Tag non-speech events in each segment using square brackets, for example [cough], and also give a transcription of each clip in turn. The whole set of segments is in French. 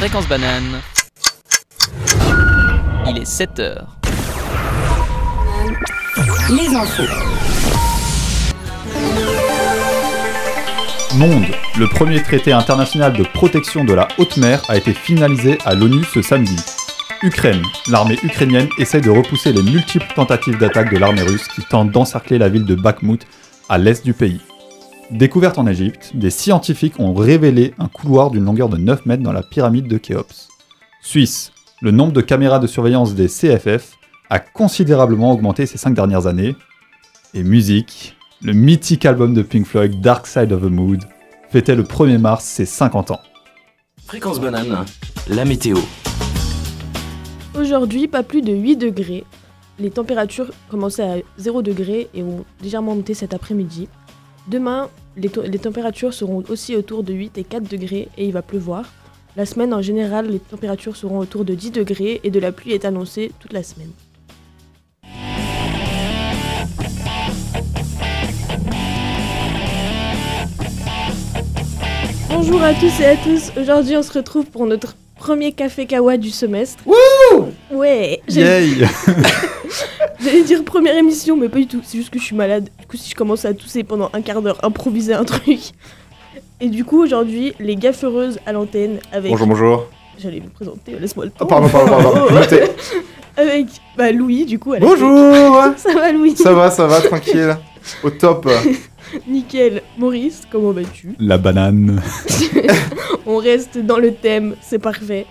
Fréquence banane. Il est 7 heures. Les infos. Monde, le premier traité international de protection de la haute mer a été finalisé à l'ONU ce samedi. Ukraine, l'armée ukrainienne essaie de repousser les multiples tentatives d'attaque de l'armée russe qui tente d'encercler la ville de Bakhmut à l'est du pays. Découverte en Égypte, des scientifiques ont révélé un couloir d'une longueur de 9 mètres dans la pyramide de Khéops. Suisse, le nombre de caméras de surveillance des CFF a considérablement augmenté ces 5 dernières années. Et musique, le mythique album de Pink Floyd Dark Side of the Mood fêtait le 1er mars ses 50 ans. Fréquence banane, la météo. Aujourd'hui, pas plus de 8 degrés. Les températures commençaient à 0 degrés et ont légèrement monté cet après-midi. Demain, les, températures seront aussi autour de 8 et 4 degrés et il va pleuvoir. La semaine, en général, les températures seront autour de 10 degrés et de la pluie est annoncée toute la semaine. Bonjour à tous et à tous. Aujourd'hui, on se retrouve pour notre premier café kawa du semestre. Wouh Ouais. Yay [laughs] [laughs] J'allais dire première émission, mais pas du tout. C'est juste que je suis malade. Du coup, si je commence à tousser pendant un quart d'heure, improviser un truc. Et du coup, aujourd'hui, les gaffeuses à l'antenne avec. Bonjour, bonjour. J'allais vous présenter, laisse-moi le temps. Ah, pardon, pardon, pardon. Oh. [laughs] Notez. avec bah, Louis, du coup. à la Bonjour. [laughs] Ça va, Louis? Ça va, ça va, tranquille. Au top. [laughs] Nickel. Maurice, comment vas-tu? La banane. On reste dans le thème, c'est parfait.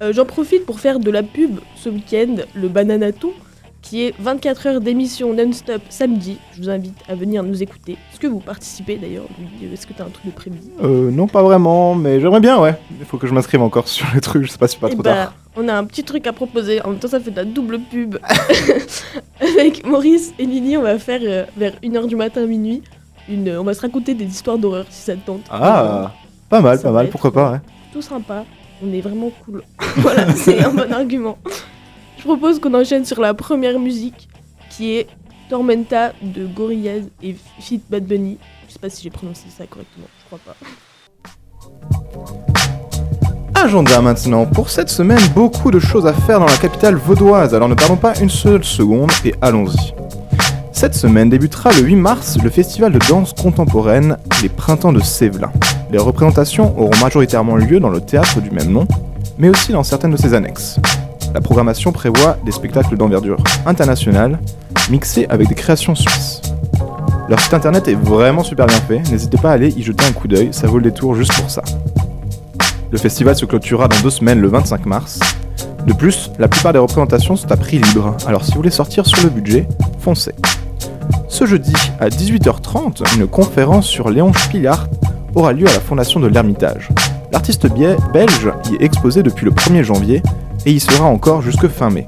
Euh, J'en profite pour faire de la pub ce week-end, le Bananaton, qui est 24 heures d'émission non-stop samedi. Je vous invite à venir nous écouter. Est-ce que vous participez d'ailleurs Est-ce que tu as un truc de prévu? Euh, non, pas vraiment, mais j'aimerais bien, ouais. Il faut que je m'inscrive encore [laughs] sur le truc, je sais pas si pas Eh trop bah, tard. On a un petit truc à proposer. En même temps, ça fait de la double pub. [laughs] Avec Maurice et Lily, on va faire euh, vers 1h du matin à minuit. Une, on va se raconter des histoires d'horreur si ça te tente. Ah, pas mal, Ça pas mal, pourquoi pas, ouais. tout sympa. On est vraiment cool. [laughs] voilà, c'est un bon argument. Je propose qu'on enchaîne sur la première musique qui est Tormenta de Gorillaz et Fit Bad Bunny. Je sais pas si j'ai prononcé ça correctement, je crois pas. Agenda maintenant. Pour cette semaine, beaucoup de choses à faire dans la capitale vaudoise, alors ne perdons pas une seule seconde et allons-y. Cette semaine débutera le 8 mars le festival de danse contemporaine Les Printemps de Sévelin. Les représentations auront majoritairement lieu dans le théâtre du même nom, mais aussi dans certaines de ses annexes. La programmation prévoit des spectacles d'envergure internationale, mixés avec des créations suisses. Leur site internet est vraiment super bien fait, n'hésitez pas à aller y jeter un coup d'œil, ça vaut le détour juste pour ça. Le festival se clôturera dans deux semaines le 25 mars. De plus, la plupart des représentations sont à prix libre, alors si vous voulez sortir sur le budget, foncez. Ce jeudi, à 18h30, une conférence sur Léon Spillart aura lieu à la fondation de l'Ermitage. L'artiste belge y est exposé depuis le 1er janvier et y sera encore jusque fin mai.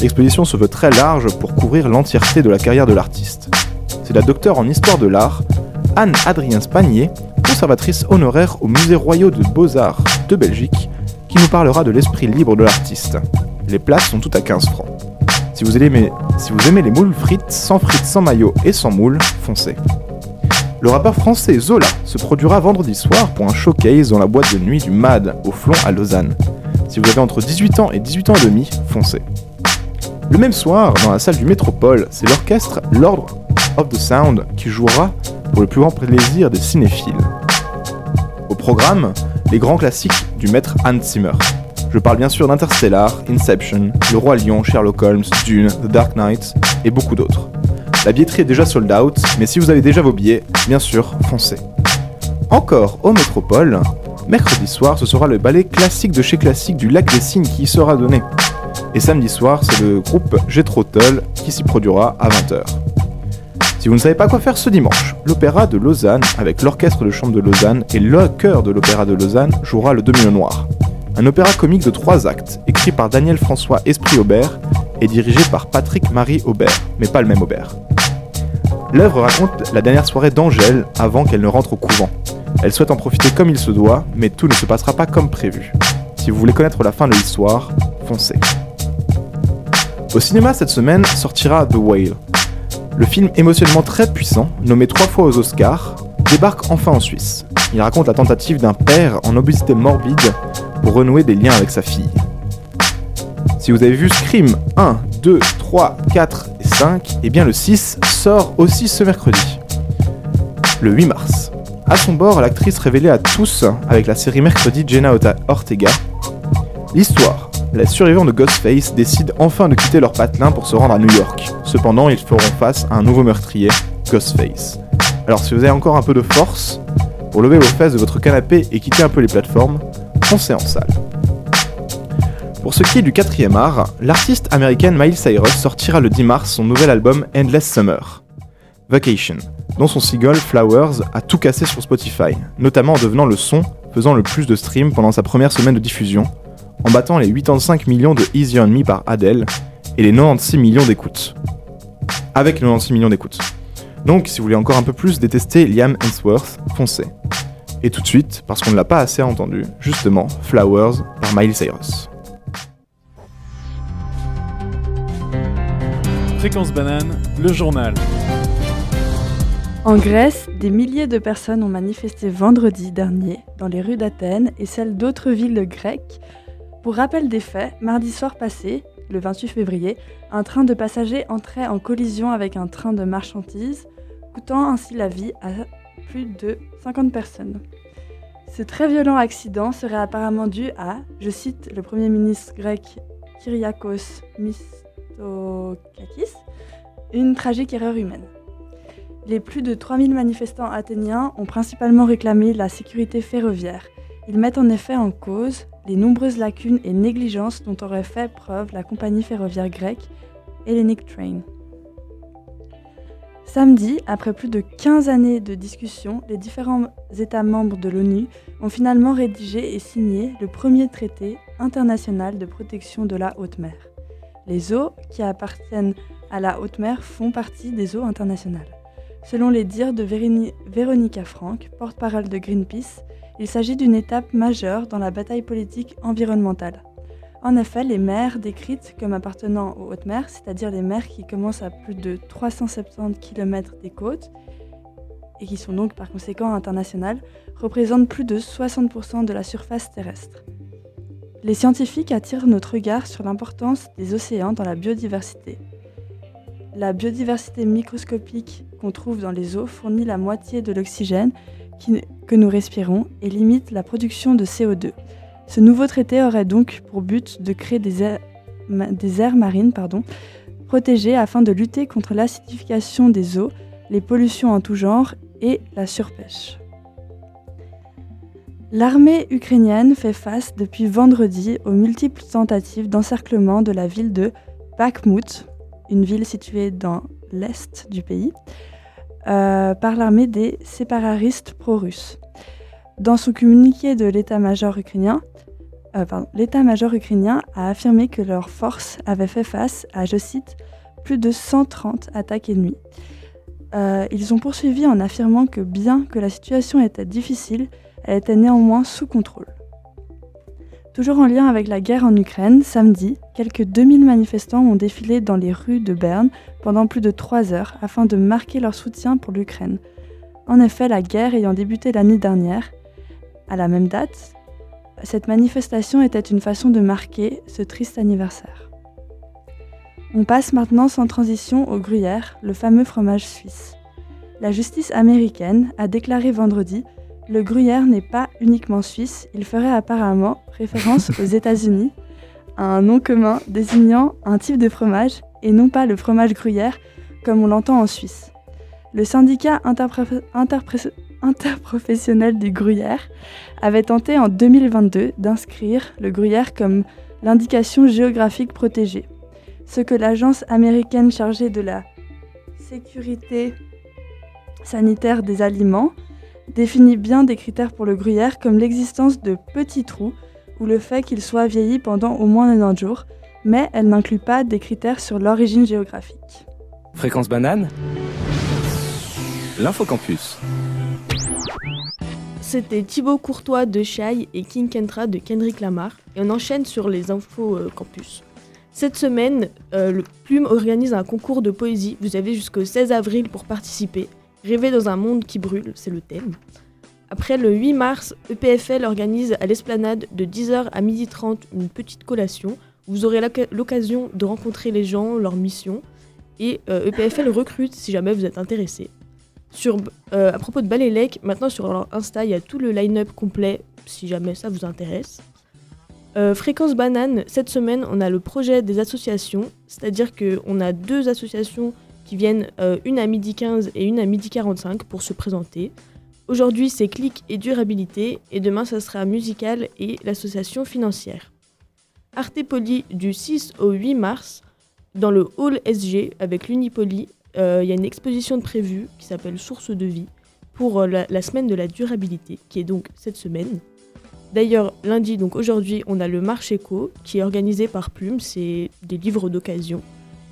L'exposition se veut très large pour couvrir l'entièreté de la carrière de l'artiste. C'est la docteure en histoire de l'art, Anne-Adrien Spagnier, conservatrice honoraire au Musée Royal de Beaux-Arts de Belgique, qui nous parlera de l'esprit libre de l'artiste. Les places sont toutes à 15 francs. Si vous aimez, les moules frites, sans frites, sans maillot et sans moule, foncez. Le rappeur français Zola se produira vendredi soir pour un showcase dans la boîte de nuit du MAD au Flon à Lausanne. Si vous avez entre 18 ans et 18 ans et demi, foncez. Le même soir, dans la salle du Métropole, c'est l'orchestre Lord of the Sound qui jouera pour le plus grand plaisir des cinéphiles. Au programme, les grands classiques du maître Hans Zimmer. Je parle bien sûr d'Interstellar, Inception, Le Roi Lion, Sherlock Holmes, Dune, The Dark Knight et beaucoup d'autres. La billetterie est déjà sold out, mais si vous avez déjà vos billets, bien sûr, foncez. Encore au Métropole, mercredi soir, ce sera le ballet classique de chez Classique du Lac des Cygnes qui y sera donné. Et samedi soir, c'est le groupe Jetrotol qui s'y produira à 20h. Si vous ne savez pas quoi faire ce dimanche, l'Opéra de Lausanne, avec l'Orchestre de Chambre de Lausanne et le chœur de l'Opéra de Lausanne, jouera le Demi Noir. Un opéra comique de trois actes, écrit par Daniel François Esprit Aubert et dirigé par Patrick-Marie Aubert, mais pas le même Aubert. L'œuvre raconte la dernière soirée d'Angèle avant qu'elle ne rentre au couvent. Elle souhaite en profiter comme il se doit, mais tout ne se passera pas comme prévu. Si vous voulez connaître la fin de l'histoire, foncez. Au cinéma cette semaine sortira The Whale. Le film émotionnellement très puissant, nommé trois fois aux Oscars, débarque enfin en Suisse. Il raconte la tentative d'un père en obésité morbide pour renouer des liens avec sa fille. Si vous avez vu Scream 1, 2, 3, 4 et 5, eh bien le 6 sort aussi ce mercredi, le 8 mars. À son bord, l'actrice révélée à tous avec la série Mercredi Jenna Ortega. L'histoire. Les survivants de Ghostface décident enfin de quitter leur patelin pour se rendre à New York. Cependant, ils feront face à un nouveau meurtrier, Ghostface. Alors si vous avez encore un peu de force, pour lever vos fesses de votre canapé et quitter un peu les plateformes, foncez en salle. Pour ce qui est du quatrième art, l'artiste américaine Miley Cyrus sortira le 10 mars son nouvel album Endless Summer, Vacation, dont son single Flowers a tout cassé sur Spotify, notamment en devenant le son faisant le plus de streams pendant sa première semaine de diffusion, en battant les 85 millions de Easy on Me par Adele et les 96 millions d'écoutes. Avec les 96 millions d'écoutes. Donc, si vous voulez encore un peu plus détester Liam Hemsworth, foncez. Et tout de suite, parce qu'on ne l'a pas assez entendu, justement, Flowers par Miley Cyrus. Fréquence banane, le journal. En Grèce, des milliers de personnes ont manifesté vendredi dernier dans les rues d'Athènes et celles d'autres villes grecques. Pour rappel des faits, mardi soir passé, le 28 février, un train de passagers entrait en collision avec un train de marchandises, coûtant ainsi la vie à plus de 50 personnes. Ce très violent accident serait apparemment dû à, je cite le Premier ministre grec Kyriakos Mitsotakis, une tragique erreur humaine. Les plus de 3000 manifestants athéniens ont principalement réclamé la sécurité ferroviaire. Ils mettent en effet en cause les nombreuses lacunes et négligences dont aurait fait preuve la compagnie ferroviaire grecque Hellenic Train. Samedi, après plus de 15 années de discussions, les différents États membres de l'ONU ont finalement rédigé et signé le premier traité international de protection de la haute mer. Les eaux qui appartiennent à la haute mer font partie des eaux internationales. Selon les dires de Véronica Frank, porte-parole de Greenpeace, il s'agit d'une étape majeure dans la bataille politique environnementale. En effet, les mers décrites comme appartenant aux hautes mers, c'est-à-dire les mers qui commencent à plus de 370 km des côtes, et qui sont donc par conséquent internationales, représentent plus de 60% de la surface terrestre. Les scientifiques attirent notre regard sur l'importance des océans dans la biodiversité. La biodiversité microscopique qu'on trouve dans les eaux fournit la moitié de l'oxygène que nous respirons et limite la production de CO2. Ce nouveau traité aurait donc pour but de créer des aires, marines protégées afin de lutter contre l'acidification des eaux, les pollutions en tout genre et la surpêche. L'armée ukrainienne fait face depuis vendredi aux multiples tentatives d'encerclement de la ville de Bakhmut, une ville située dans l'est du pays, euh, par l'armée des séparatistes pro-russes. Dans son communiqué de l'état-major ukrainien, euh, l'état-major ukrainien a affirmé que leurs forces avaient fait face à, je cite, plus de 130 attaques ennemies. Euh, ils ont poursuivi en affirmant que bien que la situation était difficile, elle était néanmoins sous contrôle. Toujours en lien avec la guerre en Ukraine, samedi, quelques 2000 manifestants ont défilé dans les rues de Berne pendant plus de trois heures afin de marquer leur soutien pour l'Ukraine. En effet, la guerre ayant débuté l'année dernière, à la même date, cette manifestation était une façon de marquer ce triste anniversaire. On passe maintenant sans transition au gruyère, le fameux fromage suisse. La justice américaine a déclaré vendredi le gruyère n'est pas uniquement suisse, il ferait apparemment référence [laughs] aux États-Unis, à un nom commun désignant un type de fromage et non pas le fromage gruyère comme on l'entend en Suisse. Le syndicat interprofessionnel du gruyère avait tenté en 2022 d'inscrire le gruyère comme l'indication géographique protégée, ce que l'agence américaine chargée de la sécurité sanitaire des aliments définit bien des critères pour le gruyère comme l'existence de petits trous ou le fait qu'il soit vieilli pendant au moins 90 jours, mais elle n'inclut pas des critères sur l'origine géographique. Fréquence banane L'infocampus. C'était Thibaut Courtois de Chai et King Kentra de Kendrick Lamar, et on enchaîne sur les infos euh, campus. Cette semaine, euh, le Plume organise un concours de poésie. Vous avez jusqu'au 16 avril pour participer. Rêver dans un monde qui brûle, c'est le thème. Après le 8 mars, E EPFL organise à l'esplanade de 10h à 12h30 une petite collation. Vous aurez l'oc- l'occasion de rencontrer les gens, leur mission. Et euh, EPFL [laughs] recrute si jamais vous êtes intéressé. Sur, euh, à propos de Balélec, maintenant sur leur Insta, il y a tout le line-up complet si jamais ça vous intéresse. Euh, Fréquence Banane, cette semaine, on a le projet des associations, c'est-à-dire qu'on a deux associations qui viennent, euh, une à midi 15 et une à midi 45 pour se présenter. Aujourd'hui, c'est Clic et Durabilité, et demain, ça sera Musical et l'association financière. Arte Poly du 6 au 8 mars, dans le hall SG avec l'Unipoli, euh, il y a une exposition de prévue qui s'appelle Source de vie pour euh, la, la semaine de la durabilité, qui est donc cette semaine. D'ailleurs, lundi, donc aujourd'hui, on a le Marche Éco qui est organisé par Plume, c'est des livres d'occasion,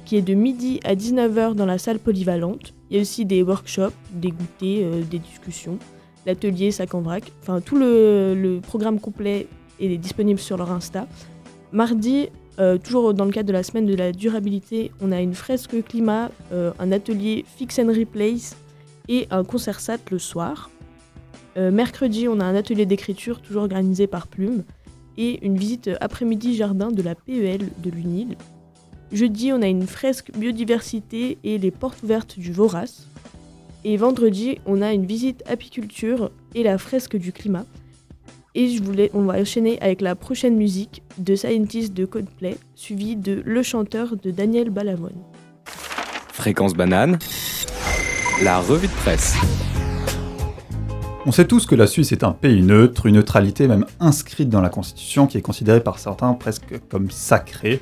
qui est de midi à 19h dans la salle polyvalente. Il y a aussi des workshops, des goûters, euh, des discussions, l'atelier sac en vrac. Enfin, tout le, programme complet est disponible sur leur Insta. Mardi, euh, toujours dans le cadre de la semaine de la durabilité, on a une fresque climat, euh, un atelier fix and replace et un concert SAT le soir. Mercredi, on a un atelier d'écriture toujours organisé par Plume et une visite après-midi jardin de la PEL de l'UNIL. Jeudi, on a une fresque biodiversité et les portes ouvertes du Voras. Et vendredi, on a une visite apiculture et la fresque du climat. Et je voulais, on va enchaîner avec la prochaine musique de Scientist de Coldplay, suivie de Le chanteur de Daniel Balavoine. Fréquence banane, la revue de presse. On sait tous que la Suisse est un pays neutre, une neutralité même inscrite dans la Constitution qui est considérée par certains presque comme sacrée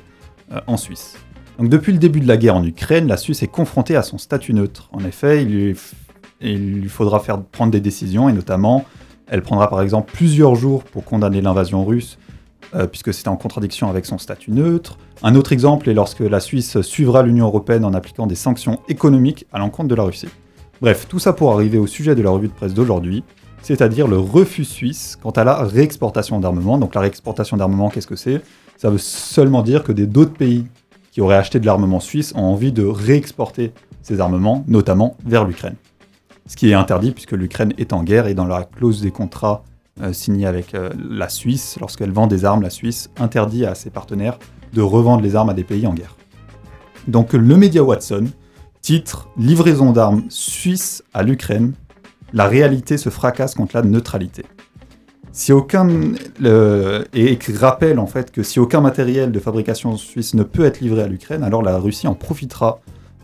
en Suisse. Donc depuis le début de la guerre en Ukraine, la Suisse est confrontée à son statut neutre. En effet, il lui, faudra faire prendre des décisions et notamment, elle prendra par exemple plusieurs jours pour condamner l'invasion russe euh, puisque c'est en contradiction avec son statut neutre. Un autre exemple est lorsque la Suisse suivra l'Union européenne en appliquant des sanctions économiques à l'encontre de la Russie. Bref, tout ça pour arriver au sujet de la revue de presse d'aujourd'hui, c'est-à-dire le refus suisse quant à la réexportation d'armement. Donc la réexportation d'armement, qu'est-ce que c'est? Ça veut seulement dire que d'autres pays qui auraient acheté de l'armement suisse ont envie de réexporter ces armements, notamment vers l'Ukraine. Ce qui est interdit puisque l'Ukraine est en guerre et dans la clause des contrats euh, signés avec euh, la Suisse, lorsqu'elle vend des armes, la Suisse interdit à ses partenaires de revendre les armes à des pays en guerre. Donc le média Watson titre Livraison d'armes suisses à l'Ukraine, la réalité se fracasse contre la neutralité. Si aucun et rappelle en fait que si aucun matériel de fabrication suisse ne peut être livré à l'Ukraine, alors la Russie en profitera.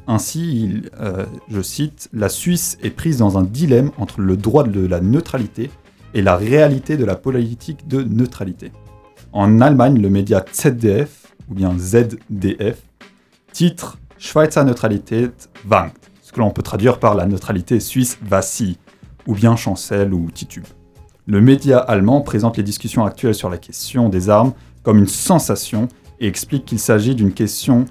Ainsi, euh, je cite, la Suisse est prise dans un dilemme entre le droit de la neutralité et la réalité de la politique de neutralité. En Allemagne, le média ZDF, ou bien ZDF, titre Schweizer Neutralität wankt, ce que l'on peut traduire par la neutralité suisse vacille, ou bien chancelle ou titube. Le média allemand présente les discussions actuelles sur la question des armes comme une sensation et explique qu'il s'agit d'une question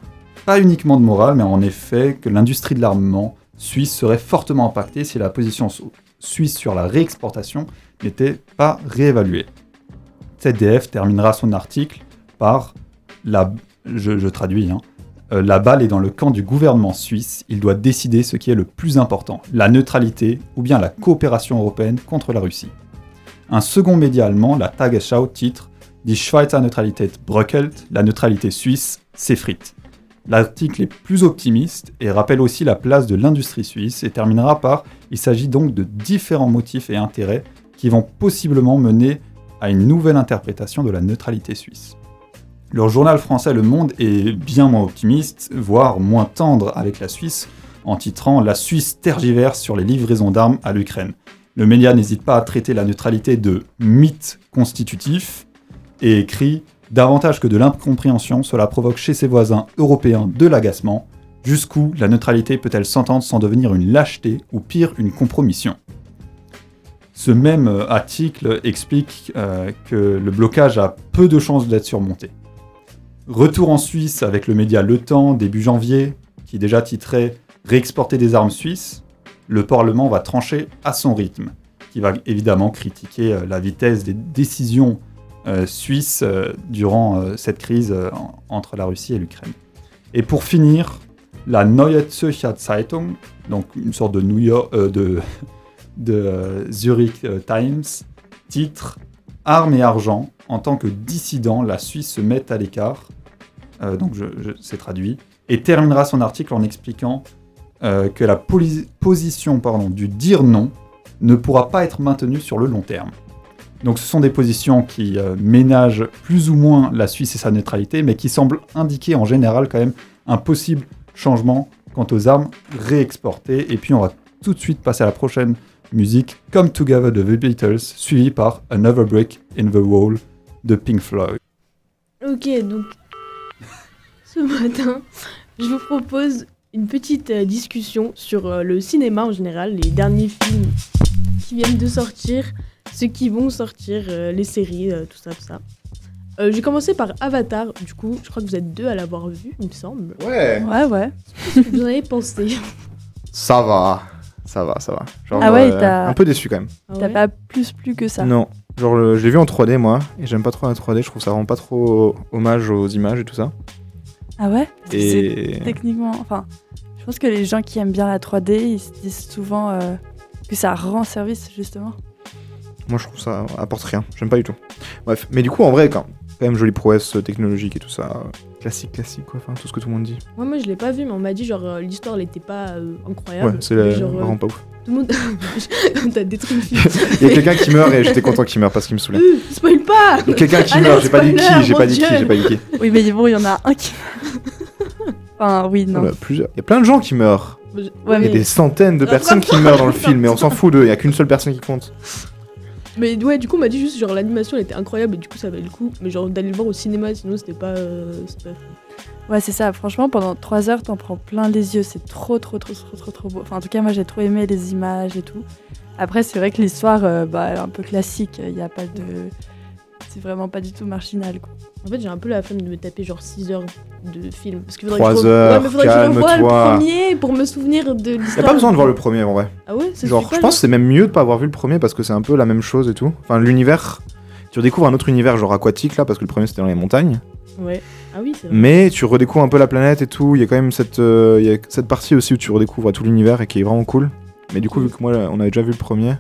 pas uniquement de morale, mais en effet que l'industrie de l'armement suisse serait fortement impactée si la position su- suisse sur la réexportation n'était pas réévaluée. ZDF terminera son article par la, je, je traduis, hein, euh, la balle est dans le camp du gouvernement suisse, il doit décider ce qui est le plus important, la neutralité ou bien la coopération européenne contre la Russie. Un second média allemand, la Tagesschau, titre Die Schweizer Neutralität bröckelt, la neutralité suisse s'effrite. L'article est plus optimiste et rappelle aussi la place de l'industrie suisse et terminera par Il s'agit donc de différents motifs et intérêts qui vont possiblement mener à une nouvelle interprétation de la neutralité suisse. Le journal français Le Monde est bien moins optimiste, voire moins tendre avec la Suisse, en titrant La Suisse tergiverse sur les livraisons d'armes à l'Ukraine. Le média n'hésite pas à traiter la neutralité de mythe constitutif et écrit Davantage que de l'incompréhension, cela provoque chez ses voisins européens de l'agacement. Jusqu'où la neutralité peut-elle s'entendre sans devenir une lâcheté ou pire une compromission? Ce même euh, article explique euh, que le blocage a peu de chances d'être surmonté. Retour en Suisse avec le média Le Temps début janvier, qui déjà titrait Réexporter des armes suisses, le Parlement va trancher à son rythme, qui va évidemment critiquer euh, la vitesse des décisions euh, suisses euh, durant cette crise en- entre la Russie et l'Ukraine. Et pour finir, la Neue Zürcher Zeitung, donc une sorte de, New York, de, [laughs] Zurich Times, titre Armes et argent. En tant que dissident, la Suisse se met à l'écart. Donc, je, je- c'est traduit. Et terminera son article en expliquant euh, que la position pardon, du dire non ne pourra pas être maintenue sur le long terme. Donc, ce sont des positions qui euh, ménagent plus ou moins la Suisse et sa neutralité, mais qui semblent indiquer en général quand même un possible changement quant aux armes réexportées. Et puis, on va tout de suite passer à la prochaine musique, Come Together de The Beatles, suivi par Another Brick in the Wall de Pink Floyd. Ok, donc [laughs] ce matin, je vous propose une petite euh, discussion sur euh, le cinéma en général, les derniers films qui viennent de sortir, ceux qui vont sortir, euh, les séries, tout ça, tout ça. Euh, J'ai commencé par Avatar, du coup, je crois que vous êtes deux à l'avoir vu, il me semble. Ouais. Ouais, ouais. Qu'est-ce que vous en avez pensé Ça va. Ça va, ça va. Genre, Ah ouais, euh, t'as- un peu déçu quand même. Ah T'as pas plus plus que ça. Non. Genre, le- je l'ai vu en 3D moi, et j'aime pas trop la 3D, je trouve ça rend pas trop hommage aux images et tout ça. Ah ouais Et. techniquement. Enfin, je pense que les gens qui aiment bien la 3D, ils se disent souvent euh, que ça rend service, justement. Moi je trouve ça apporte rien, j'aime pas du tout. Bref, mais du coup en vrai, quand, quand même jolie prouesse technologique et tout ça. euh, Classique, classique quoi, enfin tout ce que tout le monde dit. Ouais, moi je l'ai pas vu, mais on m'a dit genre euh, l'histoire elle était pas euh, incroyable. Ouais, c'est Mais la- genre, euh, vraiment pas ouf. tout le monde. [laughs] T'as détruit le film. Il y a quelqu'un qui meurt et j'étais content qu'il meure parce qu'il me saoulait. Euh, [laughs] Spoil pas Il y a quelqu'un qui Allez, meurt, j'ai pas dit qui, j'ai pas dit qui, j'ai pas dit qui. Oui, mais bon, il y en a un qui. Enfin, oui, non. Il y en a plusieurs. Il y a plein de gens qui meurent. Ouais, Il y a mais. des centaines de Ah, personnes qui meurent dans le [laughs] film, mais on s'en fout d'eux, il y a qu'une seule personne qui compte. Mais ouais, du coup, on m'a dit juste genre l'animation elle était incroyable et du coup ça valait le coup. Mais genre d'aller le voir au cinéma, sinon c'était pas. euh, c'était pas. Ouais, c'est ça. Franchement, pendant 3 heures, t'en prends plein les yeux. C'est trop, trop, trop, trop, trop, trop beau. Enfin, en tout cas, moi, j'ai trop aimé les images et tout. Après, c'est vrai que l'histoire, euh, bah, elle est un peu classique. Il y a pas de. C'est vraiment pas du tout marginal, quoi. En fait, j'ai un peu la flemme de me taper genre 6 heures de film. Parce qu'il faudrait Trois que je re- heures, ouais, mais faudrait que je revoie le premier pour me souvenir de l'histoire. y a pas besoin de voir le premier en vrai. Ah ouais ça Genre, je pense que c'est même mieux de pas avoir vu le premier parce que c'est un peu la même chose et tout. Enfin, l'univers. Tu redécouvres un autre univers, genre aquatique là, parce que le premier c'était dans les montagnes. Ouais. Ah oui, c'est vrai. Mais tu redécouvres un peu la planète et tout. Il y a quand même cette, euh, il y a cette partie aussi où tu redécouvres tout l'univers et qui est vraiment cool. Mais du coup, vu que moi on avait déjà vu le premier,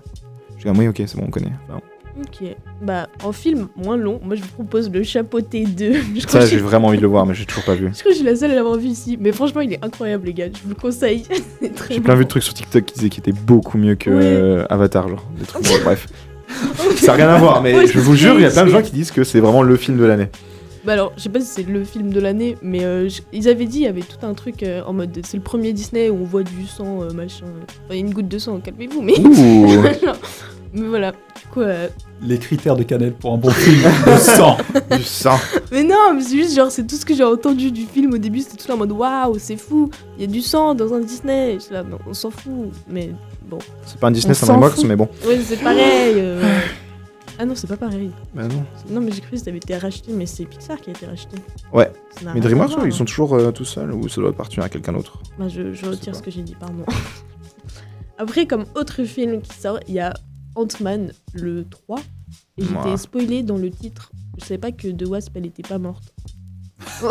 j'ai dit, ah, oui, ok, c'est bon, on connaît. Enfin, Ok. Bah, en film moins long, moi je vous propose le chapeauté 2. [laughs] je crois ça, j'ai vraiment envie de le voir, mais j'ai toujours pas vu. je crois que je suis la seule à l'avoir vu ici. Mais franchement, il est incroyable, les gars. Je vous le conseille. [laughs] J'ai plein vu de trucs sur TikTok qui disaient qu'il était beaucoup mieux que Ouais. euh, Avatar, genre. Des trucs, bon, [laughs] bref. Ça n'a rien à voir, mais Ouais, je vous jure, il y a plein de gens qui disent que c'est vraiment le film de l'année. Bah alors, je sais pas si c'est le film de l'année, mais euh, je- ils avaient dit, il y avait tout un truc euh, en mode c'est le premier Disney où on voit du sang, euh, machin. Enfin, une goutte de sang, calmez-vous, mais. Ouh Genre, mais voilà, du coup. euh, Les critères de Canel pour un bon film [laughs] de sang. Du sang Mais non, mais c'est juste genre, c'est tout ce que j'ai entendu du film au début, c'était tout là en mode waouh, c'est fou, il y a du sang dans un Disney. Je suis là, non, on s'en fout, mais bon. C'est pas un Disney, c'est un DreamWorks, mais bon. Ouais, c'est pareil. euh. [sighs] Ah non, c'est pas pareil. Bah non. Non, mais j'ai cru que ça avait été racheté, mais c'est Pixar qui a été racheté. Ouais. Mais DreamWorks, voir, ils hein. sont toujours euh, tout seuls ou ça doit appartenir à quelqu'un d'autre Bah, je, je retire ce que j'ai dit, pardon. [laughs] Après, comme autre film qui sort, il y a Ant-Man le 3. Et j'étais Ouais. spoilée dans le titre. Je savais pas que The Wasp, elle était pas morte. [laughs]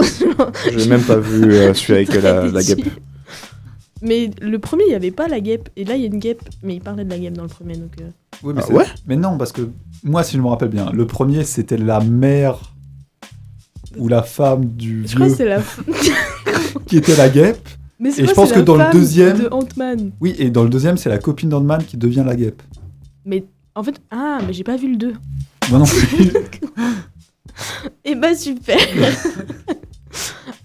J'ai même pas vu euh, [laughs] celui avec euh, la, la guêpe. [laughs] Mais le premier, il n'y avait pas la guêpe. Et là, il y a une guêpe, mais il parlait de la guêpe dans le premier. Donc, euh, Oui, mais, Ah c'est- ouais? mais non, parce que moi, si je me rappelle bien, le premier, c'était la mère ou la femme du Je crois que vieux c'est la. qui était la guêpe. mais c'est Et quoi, je pense que la dans le femme deuxième- De Ant-Man. Oui, et dans le deuxième, c'est la copine d'Ant-Man qui devient la guêpe. Mais en fait. Ah, mais j'ai pas vu le 2. Moi non [laughs] plus. Et bah super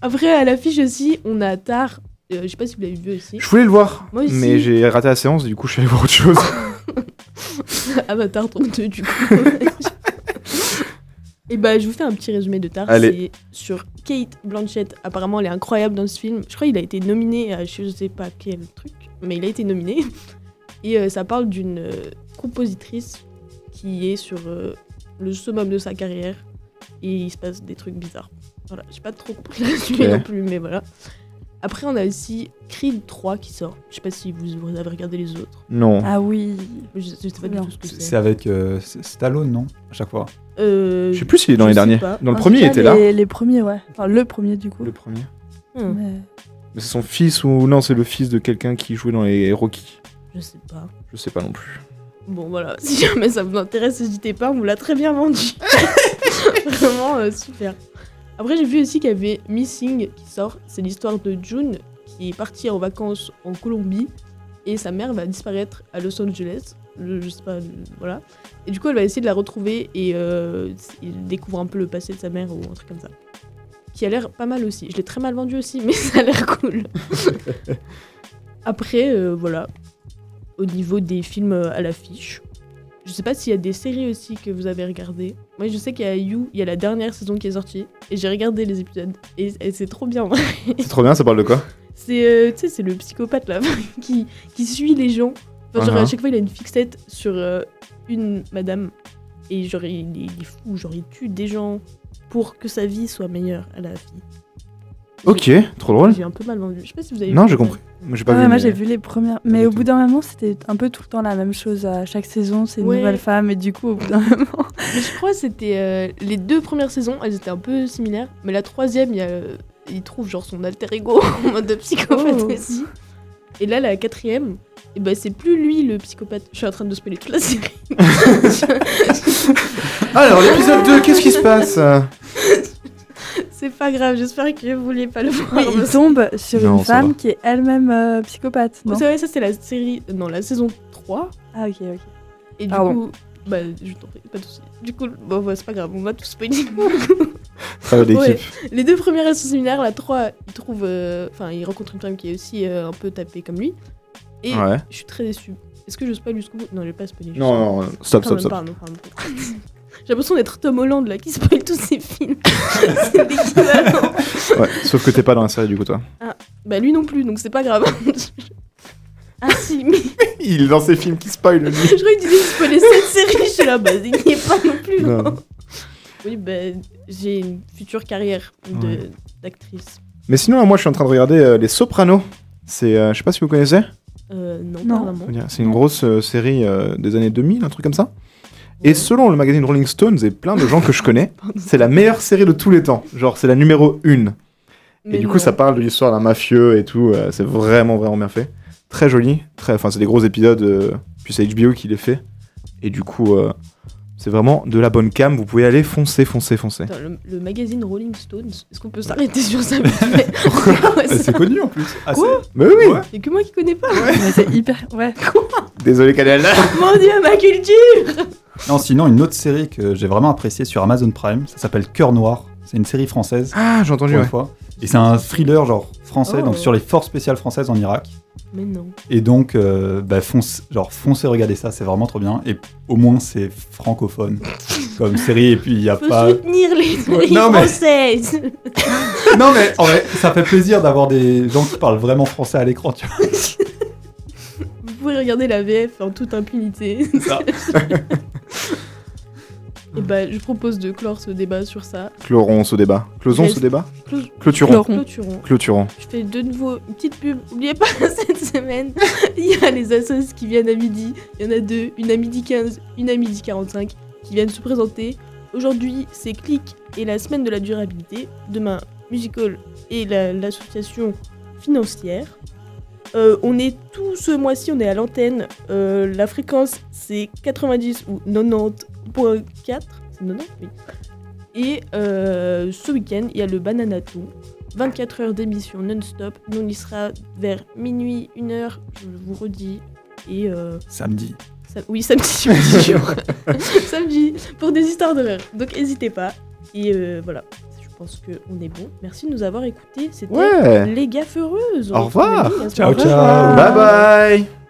Après, à l'affiche aussi, on a Tar. Euh, je sais pas si vous l'avez vu aussi. Je voulais le voir, Moi aussi. mais j'ai raté la séance, du coup je suis allé voir autre chose. [laughs] Avatar 32 du coup. [laughs] Et bah je vous fais un petit résumé de Tar. Allez. C'est sur Kate Blanchett. Apparemment elle est incroyable dans ce film. Je crois qu'il a été nominé à je sais pas quel truc, mais il a été nominé. Et euh, ça parle d'une euh, compositrice qui est sur euh, le summum de sa carrière et il se passe des trucs bizarres. Voilà, j'ai pas trop compris le résumé Ok. non plus, mais voilà. Après, on a aussi Creed 3 qui sort. Je sais pas si vous, vous avez regardé les autres. Non. Ah oui. Je, je sais pas du bien. tout ce que C'est c'est. avec euh, c'est Stallone, non À chaque fois? Euh, Je sais plus s'il est dans les derniers. pas. Dans le En premier, il était là. les, les premiers, ouais. Enfin, le premier, du coup. Le premier. hmm, Mais- Mais c'est son fils ou non, c'est le fils de quelqu'un qui jouait dans les Rocky. je sais pas. Je sais pas non plus. Bon voilà, [laughs] si jamais ça vous intéresse, n'hésitez pas, on vous l'a très bien vendu. [laughs] Vraiment euh, super. Après j'ai vu aussi qu'il y avait Missing qui sort, c'est l'histoire de June qui est partie en vacances en Colombie et sa mère va disparaître à Los Angeles. Je, je sais pas, voilà. Et du coup elle va essayer de la retrouver et euh, il découvre un peu le passé de sa mère ou un truc comme ça. Qui a l'air pas mal aussi. Je l'ai très mal vendu aussi, [laughs] mais ça a l'air cool. Après, euh, voilà, au niveau des films euh, à l'affiche. Je sais pas s'il y a des séries aussi que vous avez regardées. Moi, je sais qu'il y a You, il y a la dernière saison qui est sortie, et j'ai regardé les épisodes, et, et c'est trop bien. [laughs] C'est trop bien, ça parle de quoi? C'est, euh, tu sais, c'est le psychopathe là, [laughs] qui, qui suit les gens. Enfin, genre, Uh-huh. à chaque fois, il a une fixette sur euh, une madame, et genre, il, est- il est fou, genre, il tue des gens pour que sa vie soit meilleure à la vie. Ok, trop drôle. J'ai un peu mal vendu. Je sais pas si vous avez Non, j'ai compris. Moi, j'ai pas Ouais, vu. moi mais- j'ai vu les premières, mais au tout. bout d'un moment c'était un peu tout le temps la même chose à chaque saison, c'est une Ouais. nouvelle femme et du coup au bout d'un [laughs] moment. Mais je crois que c'était euh, les deux premières saisons, elles étaient un peu similaires. Mais la troisième, il, y a, euh, il trouve genre son alter ego [laughs] en mode de psychopathe Oh. aussi. Et là, la quatrième, et ben c'est plus lui le psychopathe. Je suis en train de spoiler toute la série. [laughs] Alors, l'épisode 2, qu'est-ce qui se passe? C'est pas grave, j'espère que vous vouliez pas le voir. Oui, il tombe sur Non, une femme va. qui est elle-même euh, psychopathe. Vous savez, ça c'est la série, euh, non la saison 3. ah ok ok. Et du Pardon. coup, bah je t'en prie, pas de soucis. Du coup, bon, bah, c'est pas grave, on va tout spoiler. [laughs] Ouais. Les deux premières sont similaires, la 3, il trouve, euh, enfin il rencontre une femme qui est aussi euh, un peu tapée comme lui. Et Ouais. Je suis très déçue. Est-ce que je spoil jusqu'au bout Non, je vais pas spoiler. Non, non, non, stop, stop, stop. pardon, pardon. [laughs] J'ai l'impression d'être Tom Holland là qui spoil tous ses films. [laughs] c'est l'équivalent. Ouais, sauf que t'es pas dans la série du coup, toi. Bah lui non plus, donc c'est pas grave. [laughs] ah si, mais [laughs] Il est dans ses films qui spoilent, lui. je croyais que tu disais spoiler cette série. Je suis là, bah il n'y est pas non plus. Non. non. Oui, bah j'ai une future carrière de- Ouais. d'actrice. Mais sinon, moi, je suis en train de regarder euh, Les Sopranos. C'est, euh, je sais pas si vous connaissez. Euh, non, Non. pas vraiment. C'est une grosse euh, série euh, des années 2000, un truc comme ça. Et selon le magazine Rolling Stones et plein de gens que je connais, [laughs] c'est la meilleure série de tous les temps. Genre, c'est la numéro 1. Et Mais du non. coup, ça parle de l'histoire d'un mafieux et tout. euh, c'est vraiment, vraiment bien fait. Très joli. Très, enfin, c'est des gros épisodes. euh, puis c'est HBO qui les fait. Et du coup, euh, c'est vraiment de la bonne cam. Vous pouvez aller foncer, foncer, foncer. Attends, le, le magazine Rolling Stones, est-ce qu'on peut s'arrêter sur ça vite fait [laughs] [laughs] Ouais, connu en plus. Ah, Quoi c'est- Mais oui, Ouais. C'est que moi qui connais pas. C'est hyper ouais. désolé, Canel. Mon dieu, ma culture Non, sinon, une autre série que j'ai vraiment appréciée sur Amazon Prime, ça s'appelle Cœur Noir. C'est une série française, Ah, j'ai entendu, une ouais. fois. Et c'est un thriller genre français, Oh. donc sur les forces spéciales françaises en Irak. Mais non. Et donc, euh, bah, fonce, genre, foncez regarder ça, c'est vraiment trop bien. Et au moins, c'est francophone [laughs] comme série. Et puis, il n'y a Faut pas. soutenir les [laughs] séries non, mais- françaises [laughs] Non, mais en vrai, ça fait plaisir d'avoir des gens qui parlent vraiment français à l'écran, tu vois. Vous pouvez regarder la VF en toute impunité. Ça. Et bah, je propose de clore ce débat sur ça. Clorons ce débat. Closons ce débat Clo- Clôturons. Clôturons. Je fais de nouveau une petite pub. N'oubliez pas, [laughs] cette semaine, il y a les assos qui viennent à midi. Il y en a deux, une à midi 15, une à midi 45, qui viennent se présenter. Aujourd'hui, c'est Click et la semaine de la durabilité. Demain, Musical et la- l'association financière. Euh, on est tout ce mois-ci, on est à l'antenne. Euh, la fréquence, c'est 90 ou 90.4. C'est 90 Oui. Et euh, ce week-end, il y a le Bananaton. 24 heures d'émission non-stop. Nous, on y sera vers minuit, 1 heure, je vous redis. Et euh, Samedi. oui, samedi, je vous jure. [laughs] samedi, pour des histoires d'horreur. Donc, n'hésitez pas. Et euh, voilà, je pense qu'on est bon. Merci de nous avoir écoutés. C'était Ouais. Les Gaffeuses. Au revoir. Ciao, ciao. Bye bye